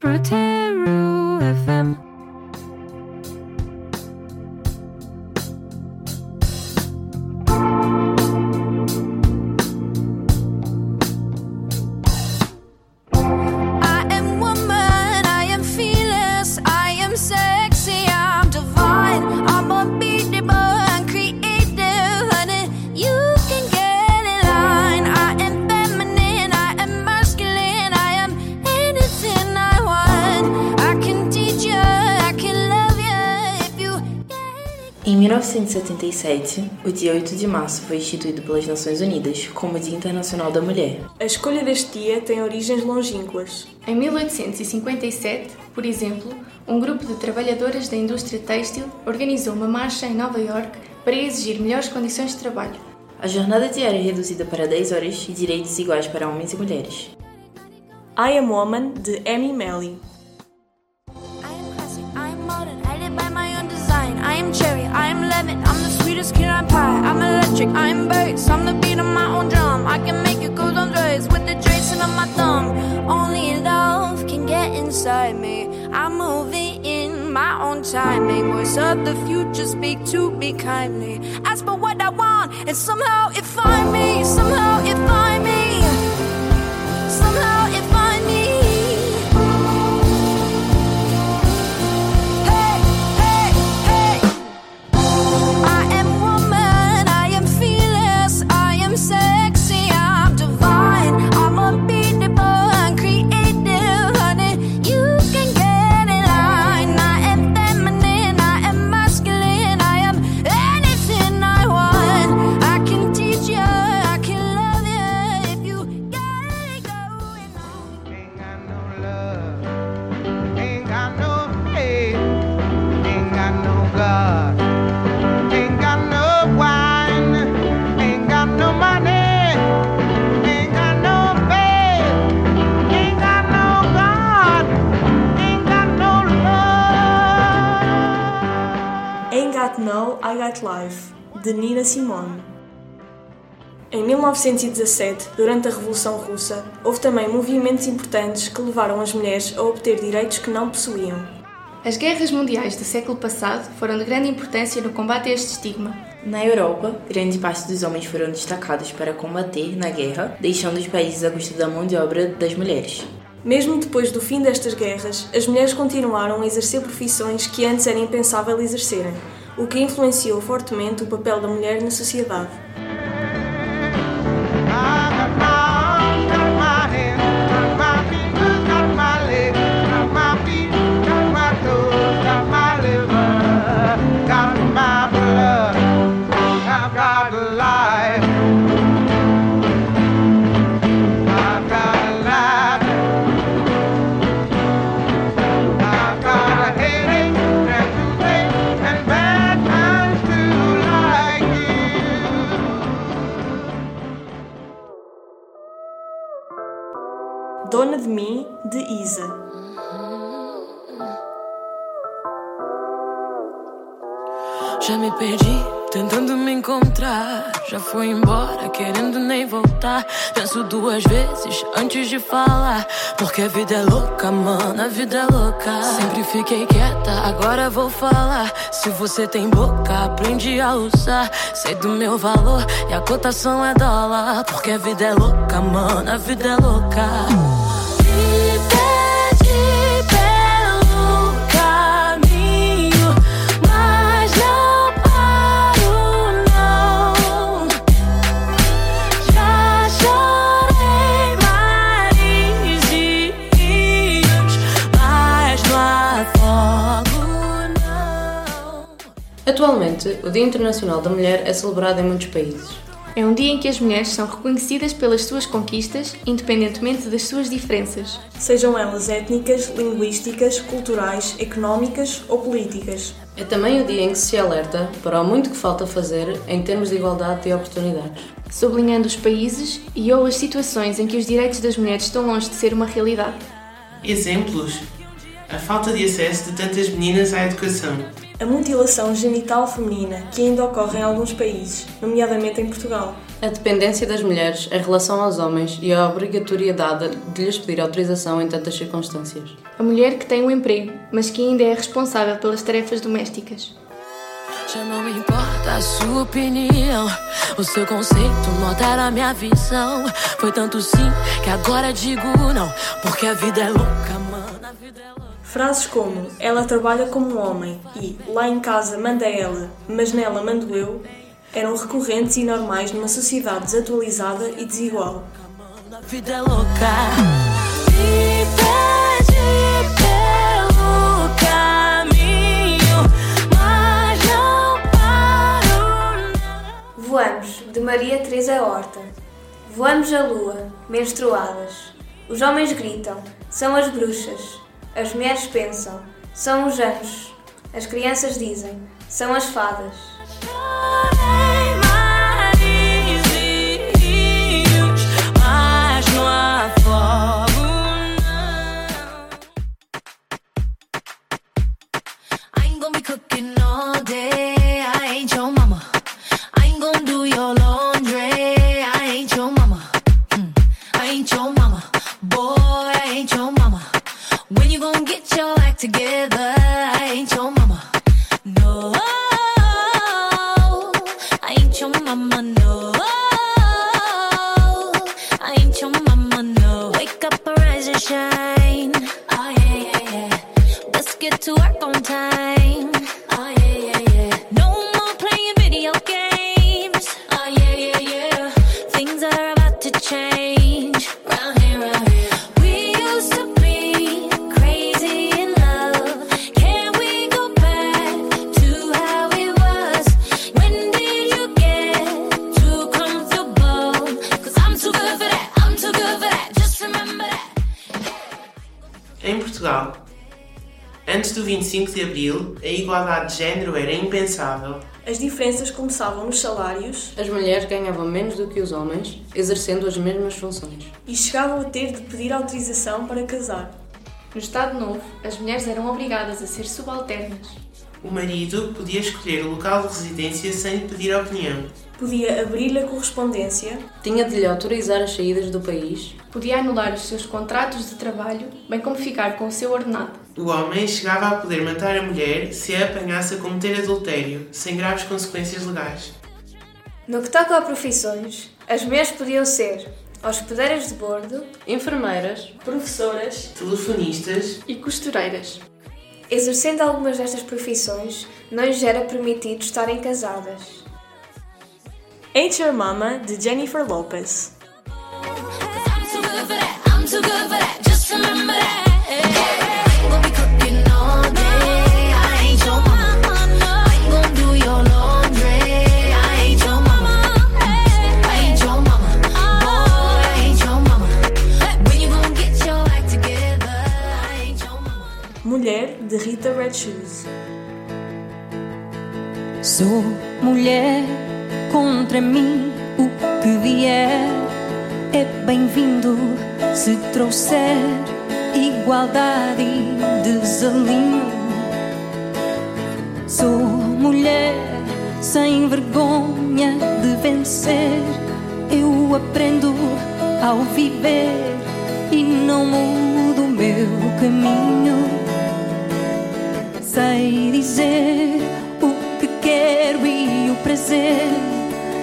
Protect. 1977, o dia 8 de março foi instituído pelas Nações Unidas como Dia Internacional da Mulher. A escolha deste dia tem origens longínquas. Em 1857, por exemplo, um grupo de trabalhadoras da indústria têxtil organizou uma marcha em Nova York para exigir melhores condições de trabalho. A jornada diária é reduzida para 10 horas e direitos iguais para homens e mulheres. I Am Woman, de Amy Melly. Lemon, I'm the sweetest kid on pie. I'm electric, I am bass, I'm the beat of my own drum. I can make it go on rays with the tracing of my thumb. Only love can get inside me. I'm moving in my own timing. Voice of the future, speak to me kindly. Ask for what I want, and somehow it find me. Somehow Got No, I Got Life, de Nina Simone. Em 1917, durante a Revolução Russa, houve também movimentos importantes que levaram as mulheres a obter direitos que não possuíam. As guerras mundiais do século passado foram de grande importância no combate a este estigma. Na Europa, grande parte dos homens foram destacados para combater na guerra, deixando os países à custa da mão de obra das mulheres. Mesmo depois do fim destas guerras, as mulheres continuaram a exercer profissões que antes era impensável exercerem, o que influenciou fortemente o papel da mulher na sociedade. Encontrar. Já fui embora, querendo nem voltar. Penso duas vezes antes de falar. Porque a vida é louca, mano, a vida é louca. Sempre fiquei quieta, agora vou falar. Se você tem boca, aprende a usar. Sei do meu valor e a cotação é dólar. Porque a vida é louca, mano, a vida é louca. 2020, o Dia Internacional da Mulher é celebrado em muitos países. É um dia em que as mulheres são reconhecidas pelas suas conquistas, independentemente das suas diferenças. Sejam elas étnicas, linguísticas, culturais, económicas ou políticas. É também o dia em que se alerta para o muito que falta fazer em termos de igualdade de oportunidades. Sublinhando os países e ou as situações em que os direitos das mulheres estão longe de ser uma realidade. Exemplos: a falta de acesso de tantas meninas à educação, a mutilação genital feminina, que ainda ocorre em alguns países, nomeadamente em Portugal. A dependência das mulheres em relação aos homens e a obrigatoriedade de lhes pedir autorização em tantas circunstâncias. A mulher que tem um emprego, mas que ainda é responsável pelas tarefas domésticas. Já não me importa a sua opinião. O seu conceito não altera a minha visão. Foi tanto sim que agora digo não. Porque a vida é louca, mano. A vida é louca. Frases como ela trabalha como um homem e lá em casa manda ela, mas nela mando eu, eram recorrentes e normais numa sociedade desatualizada e desigual. Vida é louca. Voamos, de Maria Teresa Horta. Voamos a lua, menstruadas. Os homens gritam, são as bruxas. As mulheres pensam, são os anjos. As crianças dizem, são as fadas. Antes do 25 de Abril, a igualdade de género era impensável. As diferenças começavam nos salários As mulheres ganhavam menos do que os homens, exercendo as mesmas funções. e chegavam a ter de pedir autorização para casar. No Estado Novo, as mulheres eram obrigadas a ser subalternas. O marido podia escolher o local de residência sem lhe pedir opinião. Podia abrir-lhe a correspondência Tinha de lhe autorizar as saídas do país, Podia anular os seus contratos de trabalho, bem como ficar com o seu ordenado. O homem chegava a poder matar a mulher se a apanhasse a cometer adultério, sem graves consequências legais. No que toca a profissões, as mulheres podiam ser hospedeiras de bordo, enfermeiras, professoras, Telefonistas, E costureiras. Exercendo algumas destas profissões, não lhes era permitido estarem casadas. Ain't Your Mama, de Jennifer Lopez. I'm too good for that. I'm too good for that. Just remember that. I de Rita Red Shoes. Sou mulher contra mim, o que vier é bem-vindo se trouxer igualdade e desalinho. Sou mulher sem vergonha de vencer, eu aprendo ao viver e não mudo o meu caminho. Sei dizer o que quero e o prazer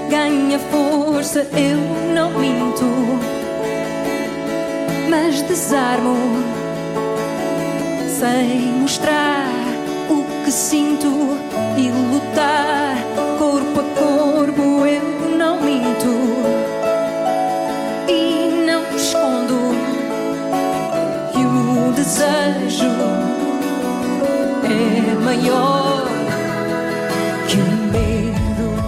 ganha força, eu não minto, mas desarmo. Sei mostrar o que sinto e lutar maior que medo.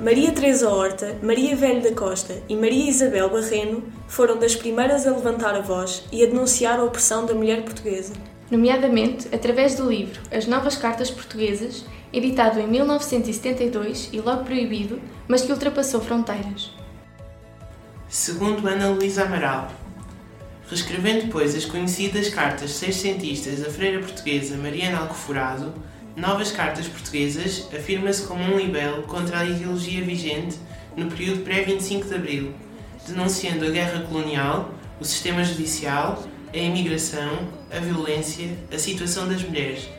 Maria Teresa Horta, Maria Velho da Costa e Maria Isabel Barreno foram das primeiras a levantar a voz e a denunciar a opressão da mulher portuguesa. Nomeadamente através do livro As Novas Cartas Portuguesas, editado em 1972 e logo proibido, mas que ultrapassou fronteiras. Segundo Ana Luísa Amaral, reescrevendo depois as conhecidas cartas seiscentistas da freira portuguesa Mariana Alcoforado, Novas Cartas Portuguesas afirma-se como um libelo contra a ideologia vigente no período pré-25 de Abril, denunciando a guerra colonial, o sistema judicial, a imigração, a violência, a situação das mulheres,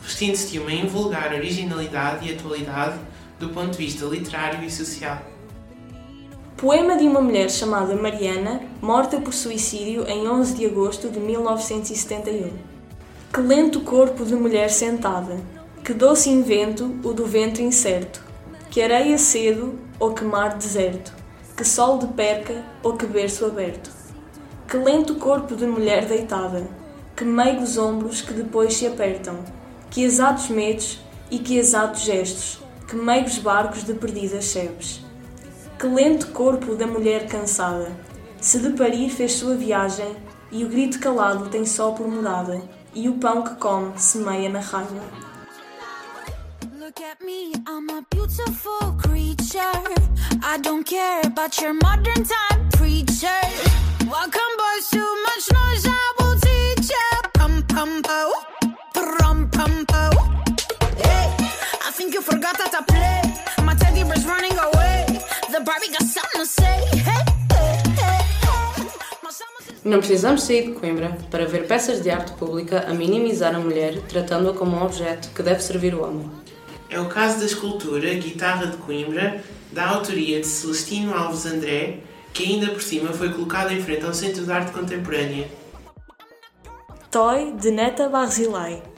vestindo-se de uma invulgar originalidade e atualidade do ponto de vista literário e social. Poema de uma mulher chamada Mariana, morta por suicídio em 11 de agosto de 1971. Que lento corpo de mulher sentada, que doce invento o do ventre incerto, que areia cedo ou que mar deserto, que sol de perca ou que berço aberto. Que lento corpo de mulher deitada, que meigos ombros que depois se apertam, que exatos medos e que exatos gestos, que meigos barcos de perdidas sebes. Que lento corpo da mulher cansada, se de parir fez sua viagem, e o grito calado tem só por morada, e o pão que come semeia na raiva. Look at me, I'm a beautiful creature. I don't care about your modern time preacher. Welcome, boys, too much noise, I will teach ya. Pum pum po, pum pum po. Hey, I think you forgot that I Não precisamos sair de Coimbra para ver peças de arte pública a minimizar a mulher, tratando-a como um objeto que deve servir o homem. É o caso da escultura Guitarra de Coimbra, da autoria de Celestino Alves André, que ainda por cima foi colocada em frente ao Centro de Arte Contemporânea. Toy de Neta Barzilai.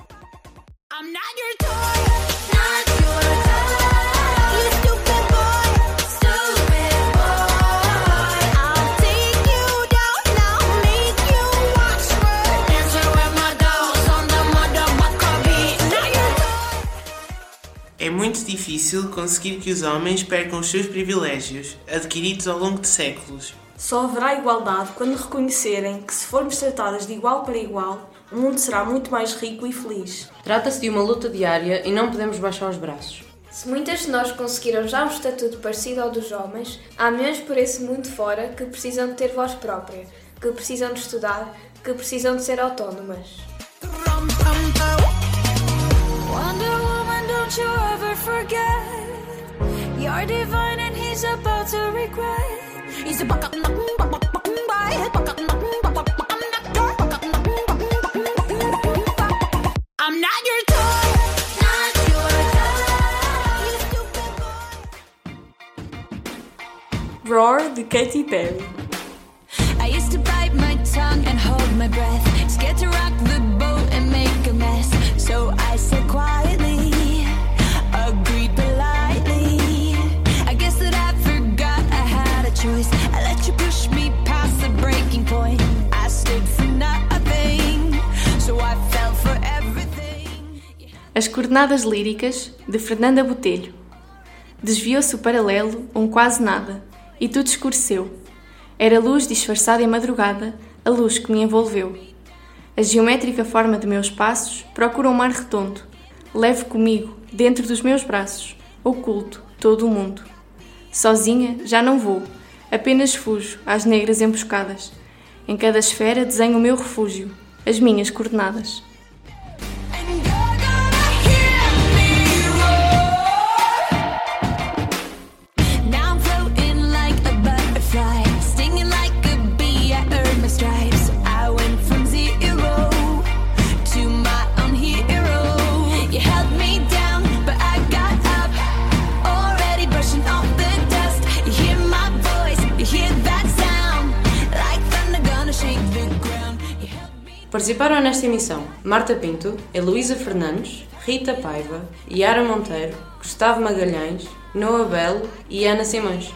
É muito difícil conseguir que os homens percam os seus privilégios, adquiridos ao longo de séculos. Só haverá igualdade quando reconhecerem que, se formos tratadas de igual para igual, o mundo será muito mais rico e feliz. Trata-se de uma luta diária e não podemos baixar os braços. Se muitas de nós conseguiram já um estatuto parecido ao dos homens, há milhões por esse mundo fora que precisam de ter voz própria, que precisam de estudar, que precisam de ser autónomas. Rum, pum, pum. Wonder Woman, don't you ever forget. You're divine and he's about to regret. He's a buck up, I'm not your toy. Not your toy. You stupid boy. Roar de Katy Perry. I used to bite my tongue and hold my breath. Scared to rock the boat and make a mess. So I said quietly, As Coordenadas Líricas, de Fernanda Botelho. Desviou-se o paralelo, um quase nada, e tudo escureceu. Era luz disfarçada em madrugada, a luz que me envolveu. A geométrica forma de meus passos procura um mar redondo. Levo comigo, dentro dos meus braços, oculto todo o mundo. Sozinha já não vou, apenas fujo às negras emboscadas. Em cada esfera desenho o meu refúgio, as minhas coordenadas. Participaram nesta emissão Marta Pinto, Heloísa Fernandes, Rita Paiva, Yara Monteiro, Gustavo Magalhães, Noa Belo e Ana Simões.